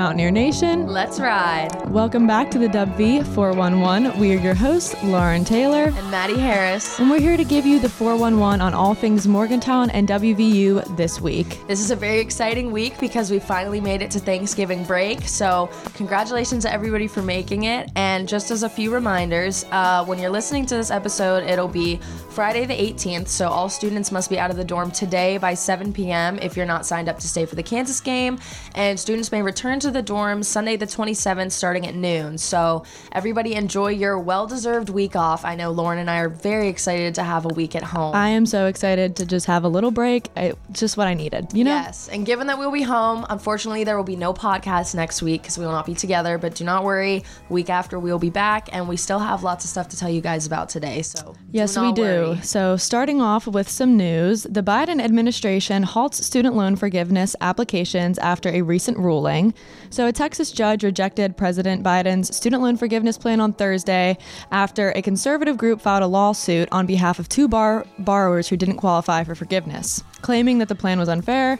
Mountaineer Nation. Let's ride. Welcome back to the Dub V 411. We are your hosts, Lauren Taylor And Maddie Harris. and we're here to give you the 411 on all things Morgantown and WVU this week. This is a very exciting week because we finally made it to Thanksgiving break. So, congratulations to everybody for making it. And just as a few reminders, uh, when you're listening to this episode, it'll be Friday the 18th. So, all students must be out of the dorm today by 7 p.m. if you're not signed up to stay for the Kansas game. And students may return to the dorms Sunday the 27th starting at noon. So, everybody enjoy your well deserved week off. I know Lauren and I are very excited to have a week at home. I am so excited to just have a little break. It's just what I needed, you know? Yes, and given that we'll be home, unfortunately, there will be no podcast next week because we will not be together. But do not worry, week after we will be back, and we still have lots of stuff to tell you guys about today. So Yes, do we do. worry. So, starting off with some news, the Biden administration halts student loan forgiveness applications after a recent ruling. So, a Texas judge rejected President Biden's student loan forgiveness plan on Thursday after a conservative group filed a lawsuit on behalf of two bar- borrowers who didn't qualify for forgiveness, claiming that the plan was unfair.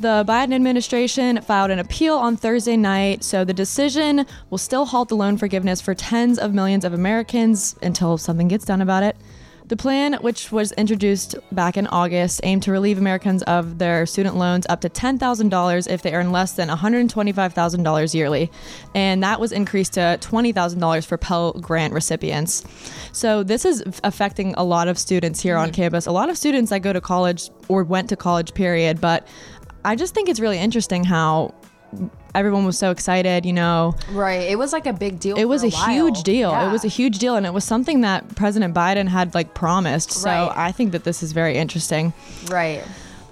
The Biden administration filed an appeal on Thursday night, so the decision will still halt the loan forgiveness for tens of millions of Americans until something gets done about it. The plan, which was introduced back in August, aimed to relieve Americans of their student loans up to $10,000 if they earn less than $125,000 yearly. And that was increased to $20,000 for Pell Grant recipients. So this is affecting a lot of students here on mm-hmm. campus, a lot of students that go to college or went to college, period. But I just think it's really interesting how everyone was so excited, you know. right, it was like a big deal. It was a, while. huge deal. Yeah. It was a huge deal and it was something that President Biden had like promised. So Right. I think that this is very interesting. right.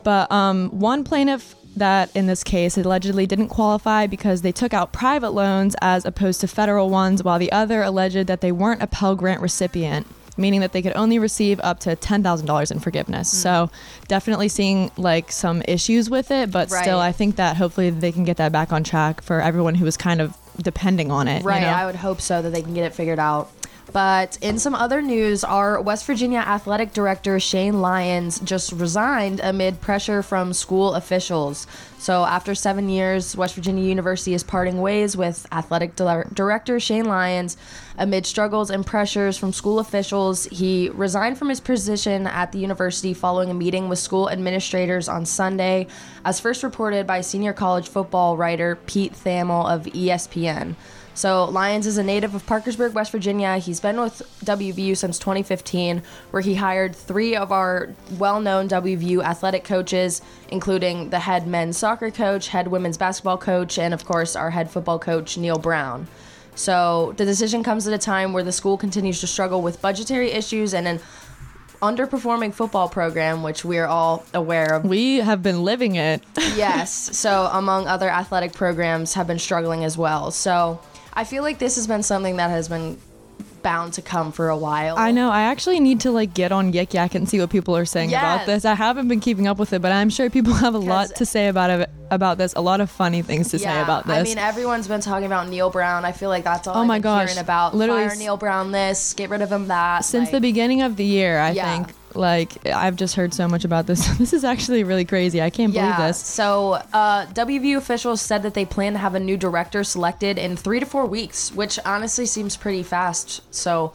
But um, one plaintiff that in this case allegedly didn't qualify because they took out private loans as opposed to federal ones, while the other alleged that they weren't a Pell Grant recipient, meaning that they could only receive up to $10,000 in forgiveness. Hmm. So definitely seeing like some issues with it, but still, I think that hopefully they can get that back on track for everyone who was kind of depending on it. you Right, know? I would hope so that they can get it figured out. But in some other news, our West Virginia athletic director Shane Lyons just resigned amid pressure from school officials. So, after seven years, West Virginia University is parting ways with athletic dir- director Shane Lyons. Amid struggles and pressures from school officials, he resigned from his position at the university following a meeting with school administrators on Sunday, as first reported by senior college football writer Pete Thamel of ESPN. So Lyons is a native of Parkersburg, West Virginia. He's been with WVU since 2015, where he hired three of our well-known WVU athletic coaches, including the head men's soccer coach, head women's basketball coach, and of course our head football coach Neal Brown. So the decision comes at a time where the school continues to struggle with budgetary issues and an underperforming football program, which we're all aware of we have been living it. yes. So, among other athletic programs, have been struggling as well. So, I feel like this has been something that has been bound to come for a while. I know. I actually need to like get on Yik Yak and see what people are saying about this. I haven't been keeping up with it, but I'm sure people have a lot to say about it. About this, a lot of funny things to say about this. I mean, everyone's been talking about Neal Brown. I feel like that's all Oh I've my gosh, hearing about. literally Fire Neal Brown this, get rid of him that. Since the beginning of the year, I Yeah. think like I've just heard so much about this. this is actually really crazy. I can't believe this. So, uh, WVU officials said that they plan to have a new director selected in three to four weeks, which honestly seems pretty fast. So,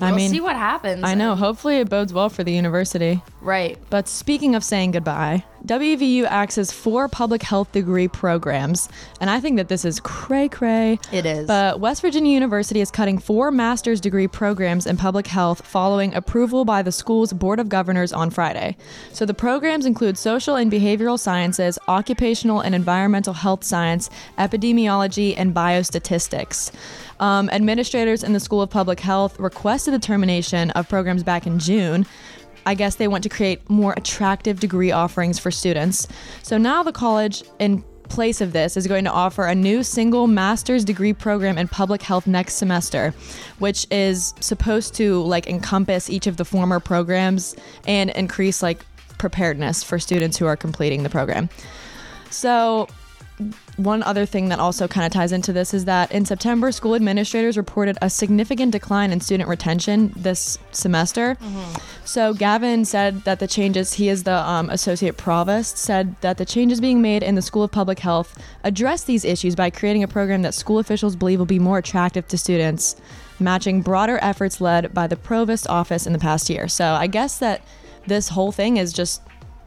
we'll I mean, see what happens. I know. Hopefully, it bodes well for the university. Right. But speaking of saying goodbye, WVU accesses four public health degree programs, and I think that this is cray cray. It is. But West Virginia University is cutting four master's degree programs in public health following approval by the school's Board of Governors on Friday. So the programs include social and behavioral sciences, occupational and environmental health science, epidemiology, and biostatistics. Um, administrators in the School of Public Health requested the termination of programs back in June. I guess they want to create more attractive degree offerings for students. So now the college, in place of this, is going to offer a new single master's degree program in public health next semester, which is supposed to like encompass each of the former programs and increase like preparedness for students who are completing the program. So one other thing that also kind of ties into this is that in September, school administrators reported a significant decline in student retention this semester. So Gavin said that the changes, he is the um, associate provost, said that the changes being made in the School of Public Health address these issues by creating a program that school officials believe will be more attractive to students, matching broader efforts led by the provost office in the past year. So I guess that this whole thing is just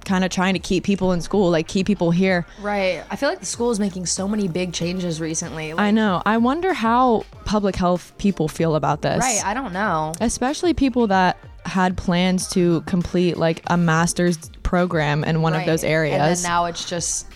kind of trying to keep people in school, like keep people here. Right. I feel like the school is making so many big changes recently. Like, I know. I wonder how public health people feel about this. Right. I don't know. Especially people that had plans to complete like a master's program in one of those areas. And then now it's just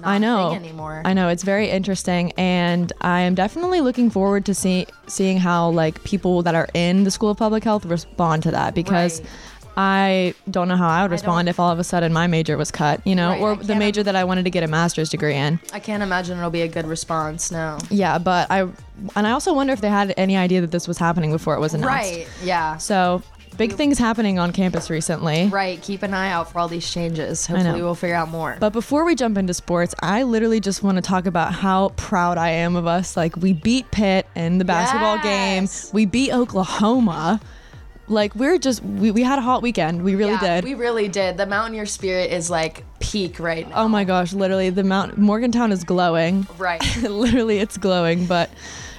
not I know. anymore. I know it's very interesting, and I am definitely looking forward to see seeing how like people that are in the School of Public Health respond to that because. Right. I don't know how I would respond if all of a sudden my major was cut, you know, Right, or I the can't major that I wanted to get a master's degree in. I can't imagine it'll be a good response. No. Yeah, but I and I also wonder if they had any idea that this was happening before it was announced. Right. Yeah. So big things happening on campus recently. Right. Keep an eye out for all these changes. Hopefully, we'll figure out more. But before we jump into sports, I literally just want to talk about how proud I am of us. Like we beat Pitt in the basketball game. Yes. We beat Oklahoma. Like we're just we, we had a hot weekend. We really yeah, did. We really did. The Mountaineer spirit is like peak right now. oh my gosh, literally the Mount Morgantown is glowing. Right. literally it's glowing but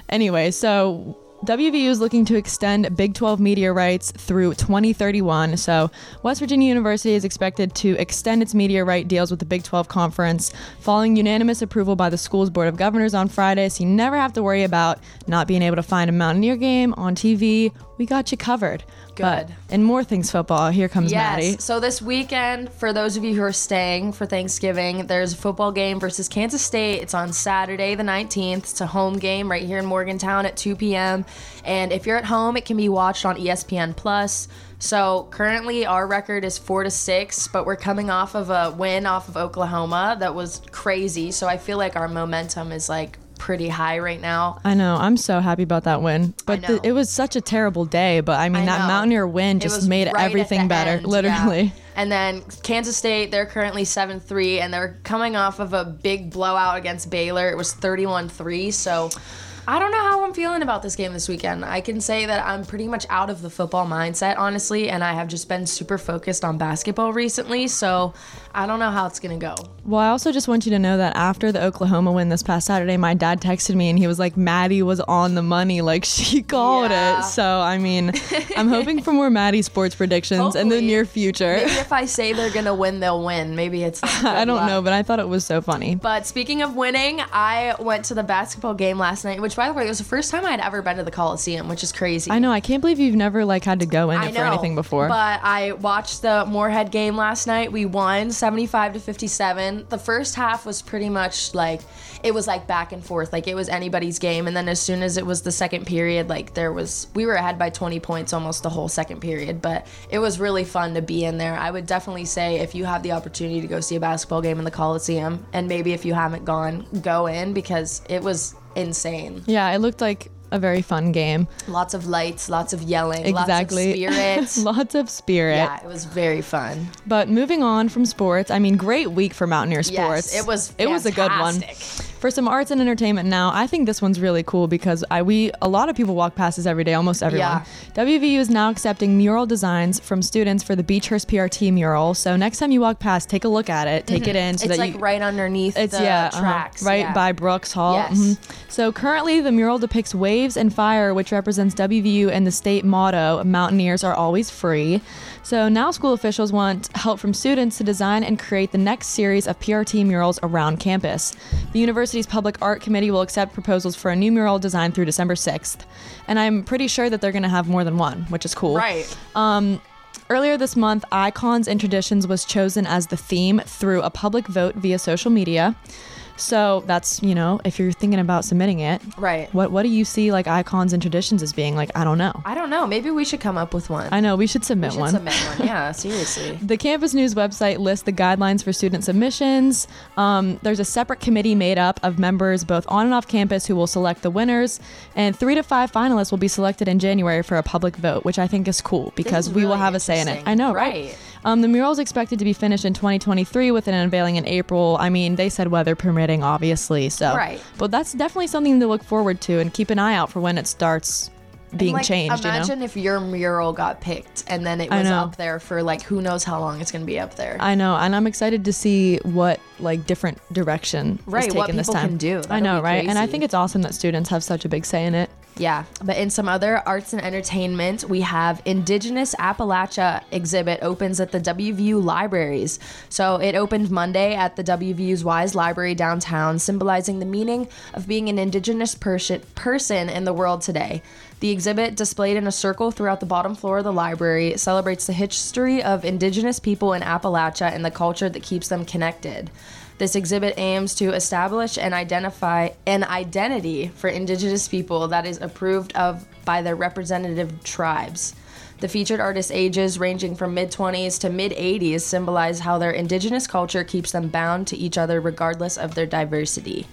anyway so WVU is looking to extend Big 12 media rights through 2031. So, West Virginia University is expected to extend its media right deals with the Big 12 Conference following unanimous approval by the school's Board of Governors on Friday. So, you never have to worry about not being able to find a Mountaineer game on TV. We got you covered. But, Good. and more things football. Here comes Yes. Maddie. So this weekend, for those of you who are staying for Thanksgiving, there's a football game versus Kansas State. It's on Saturday the 19th. It's a home game right here in Morgantown at 2 p.m. And if you're at home, it can be watched on ESPN Plus. So currently, our record is four to six, but we're coming off of a win off of Oklahoma that was crazy. So I feel like our momentum is like pretty high right now. I know. I'm so happy about that win. But the, it was such a terrible day. But I mean, I that. Mountaineer win just made right everything better, end, literally. yeah. And then Kansas State, they're currently 7 3, and they're coming off of a big blowout against Baylor. It was 31 3. So I don't know how I'm feeling about this game this weekend. I can say that I'm pretty much out of the football mindset, honestly, and I have just been super focused on basketball recently. So I don't know how it's going to go. Well, I also just want you to know that after the Oklahoma win this past Saturday, my dad texted me and he was like, Maddie was on the money. Like, she called Yeah. it. So, I mean, I'm hoping for more Maddie sports predictions in the near future. Maybe if I say they're going to win, they'll win. Maybe it's. I don't know, but I thought it was so funny. But speaking of winning, I went to the basketball game last night, which by the way, it was the first time I'd ever been to the Coliseum, which is crazy. I know. I can't believe you've never like had to go in I it for anything before. But I watched the Morehead game last night. We won 75 to 57. The first half was pretty much like it was like back and forth, like it was anybody's game. And then as soon as it was the second period, like there was we were ahead by 20 points almost the whole second period. But it was really fun to be in there. I would definitely say if you have the opportunity to go see a basketball game in the Coliseum, and maybe if you haven't gone, go in because it was insane. yeah, it looked like a very fun game. Lots of lights, lots of yelling, Exactly. lots of spirit. Lots of spirit. Yeah, it was very fun. But moving on from sports, I mean, great week for Mountaineer sports. Yes, it was. It was a good one. For some arts and entertainment now, I think this one's really cool because I we a lot of people walk past this every day, almost everyone. Yeah. WVU is now accepting mural designs from students for the Beechhurst PRT mural. So next time you walk past, take a look at it, take it in, so Mm-hmm. It's that like you. right underneath It's the yeah, uh-huh, tracks. right yeah. by Brooks Hall. Yes. Mhm. So currently, the mural depicts waves and fire, which represents WVU and the state motto "Mountaineers are always free." So now, school officials want help from students to design and create the next series of PRT murals around campus. The university's public art committee will accept proposals for a new mural design through December 6th, and I'm pretty sure that they're going to have more than one, which is cool. Right. Um, earlier this month, Icons and Traditions was chosen as the theme through a public vote via social media. So that's, you know, if you're thinking about submitting it, Right. what what do you see like icons and traditions as being? Like, I don't know. I don't know. Maybe we should come up with one. I know we should submit we should one. submit one. Yeah, seriously. The Campus News website lists the guidelines for student submissions. Um, there's a separate committee made up of members both on and off campus who will select the winners, and three to five finalists will be selected in January for a public vote, which I think is cool because is we will have a say in it. I know, right? Right. Um, the mural is expected to be finished in 2023 with an unveiling in April. I mean, they said weather permitting. Obviously. So, Right. But that's definitely something to look forward to and keep an eye out for when it starts being Like, changed. You know? Imagine if your mural got picked and then it was up there for like who knows how long it's gonna be up there. I know, and I'm excited to see what like different direction Right, is what taken this time. can do. I That'll know, be right? And I think it's awesome that students have such a big say in it. Yeah, but in some other arts and entertainment, we have Indigenous Appalachia exhibit opens at the WVU libraries. So it opened Monday at the WVU's Wise Library downtown, symbolizing the meaning of being an Indigenous person person in the world today. The exhibit, displayed in a circle throughout the bottom floor of the library, celebrates the history of Indigenous people in Appalachia and the culture that keeps them connected. This exhibit aims to establish and identify an identity for Indigenous people that is approved of by their representative tribes. The featured artists' ages ranging from mid 20s to mid 80s symbolize how their Indigenous culture keeps them bound to each other regardless of their diversity.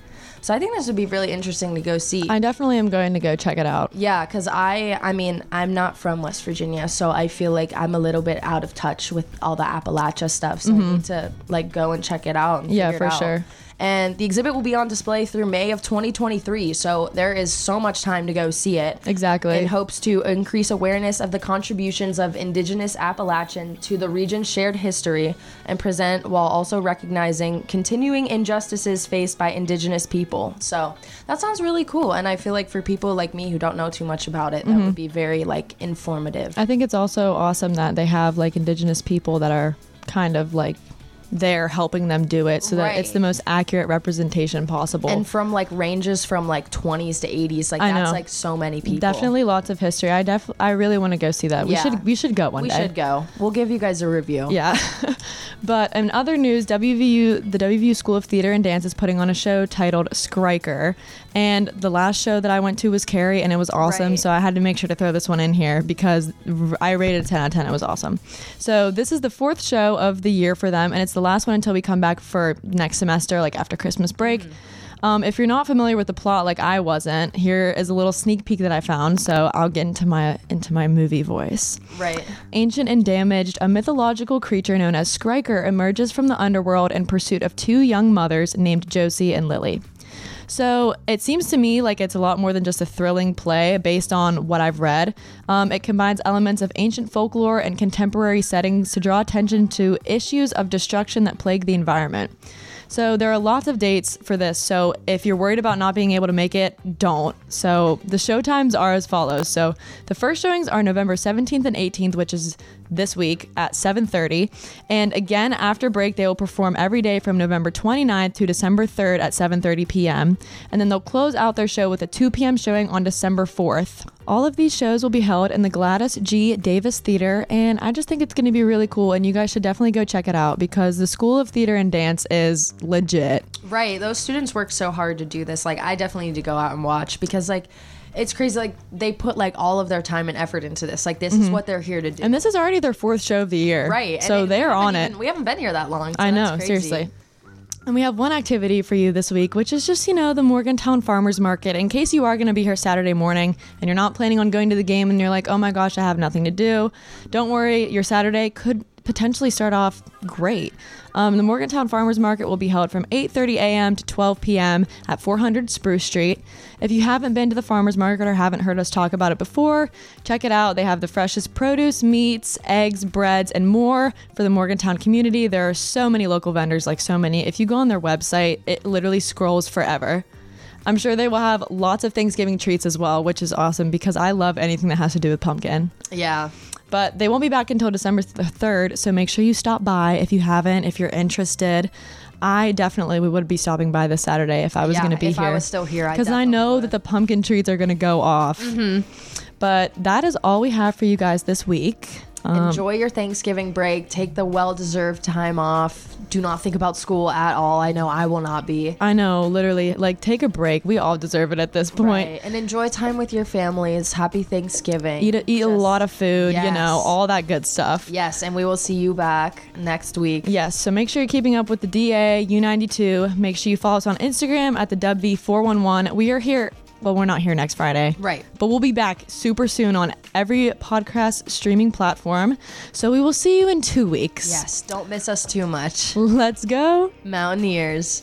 So I think this would be really interesting to go see. I definitely am going to go check it out. Yeah, because I, I mean, I'm not from West Virginia, so I feel like I'm a little bit out of touch with all the Appalachia stuff. So I need to like go and check it out. And Mm-hmm. Yeah, for out. sure. And the exhibit will be on display through May of 2023, so there is so much time to go see it. Exactly. In hopes to increase awareness of the contributions of Indigenous Appalachian to the region's shared history and present while also recognizing continuing injustices faced by Indigenous people. So that sounds really cool, and I feel like for people like me who don't know too much about it, that Mm-hmm. would be very like informative. I think it's also awesome that they have like indigenous people that are kind of like there helping them do it so that it's the most accurate representation possible. And from like ranges from like 20s to 80s, like I that's know. like so many people. Definitely lots of history. I def I really want to go see that. We should we should go one We day. We should go. We'll give you guys a review. Yeah. but in other news, WVU, the WVU School of Theater and Dance is putting on a show titled Skriker. And the last show that I went to was Carrie, and it was awesome. Right. So I had to make sure to throw this one in here because I rated it 10 out of 10. It was awesome. So this is the fourth show of the year for them, and it's the last one until we come back for next semester, like after Christmas break. Mm-hmm. Um, if you're not familiar with the plot, like I wasn't, here is a little sneak peek that I found. So I'll get into my into my movie voice. Right. Ancient and damaged, a mythological creature known as Skriker emerges from the underworld in pursuit of two young mothers named Josie and Lily. So it seems to me like it's a lot more than just a thrilling play based on what I've read. Um, it combines elements of ancient folklore and contemporary settings to draw attention to issues of destruction that plague the environment. So there are lots of dates for this. So if you're worried about not being able to make it, don't. So the show times are as follows. So the first showings are November 17th and 18th, which is this week at 7:30, and again after break they will perform every day from November 29th to December 3rd at 7:30 p.m. and then they'll close out their show with a 2 p.m. showing on December 4th. All of these shows will be held in the Gladys G. Davis Theater, and I just think it's going to be really cool. And you guys should definitely go check it out because the School of Theater and Dance is legit. Right. Those students work so hard to do this. Like, I definitely need to go out and watch because, like, it's crazy. Like, they put like all of their time and effort into this. Like, this is what they're here to do. Mm-hmm. And this is already their fourth show of the year. right. So they're on it. even- We haven't been here that long. so I know, seriously. And we have one activity for you this week, which is just, you know, the Morgantown Farmers Market. In case you are going to be here Saturday morning and you're not planning on going to the game and you're like, oh my gosh, I have nothing to do, don't worry. Your Saturday could potentially start off great. Um, the Morgantown Farmers Market will be held from 8:30 a.m. to 12 p.m. at 400 Spruce Street. If you haven't been to the farmers market or haven't heard us talk about it before, check it out. They have the freshest produce, meats, eggs, breads, and more for the Morgantown community. There are so many local vendors, like so many. If you go on their website, it literally scrolls forever. I'm sure they will have lots of Thanksgiving treats as well, which is awesome because I love anything that has to do with pumpkin. Yeah. But they won't be back until December th- 3rd, so make sure you stop by if you haven't, if you're interested. I definitely we would be stopping by this Saturday if I was Yeah, going to be if I here. was still here, because I know definitely that the pumpkin treats are going to go off. Mm-hmm. But that is all we have for you guys this week. Um, Enjoy your Thanksgiving break. Take the well deserved time off. Do not think about school at all. I know I will not be. I know, literally, like take a break. We all deserve it at this point. Right. And enjoy time with your families. Happy Thanksgiving. Eat a, eat a lot of food, yes. you know, all that good stuff. Yes, and we will see you back next week. Yes, so make sure you're keeping up with the DA U92. Make sure you follow us on Instagram at the WV411. We are here. Well, we're not here next Friday. Right. But we'll be back super soon on every podcast streaming platform. So we will see you in two weeks. Yes, don't miss us too much. Let's go. Mountaineers.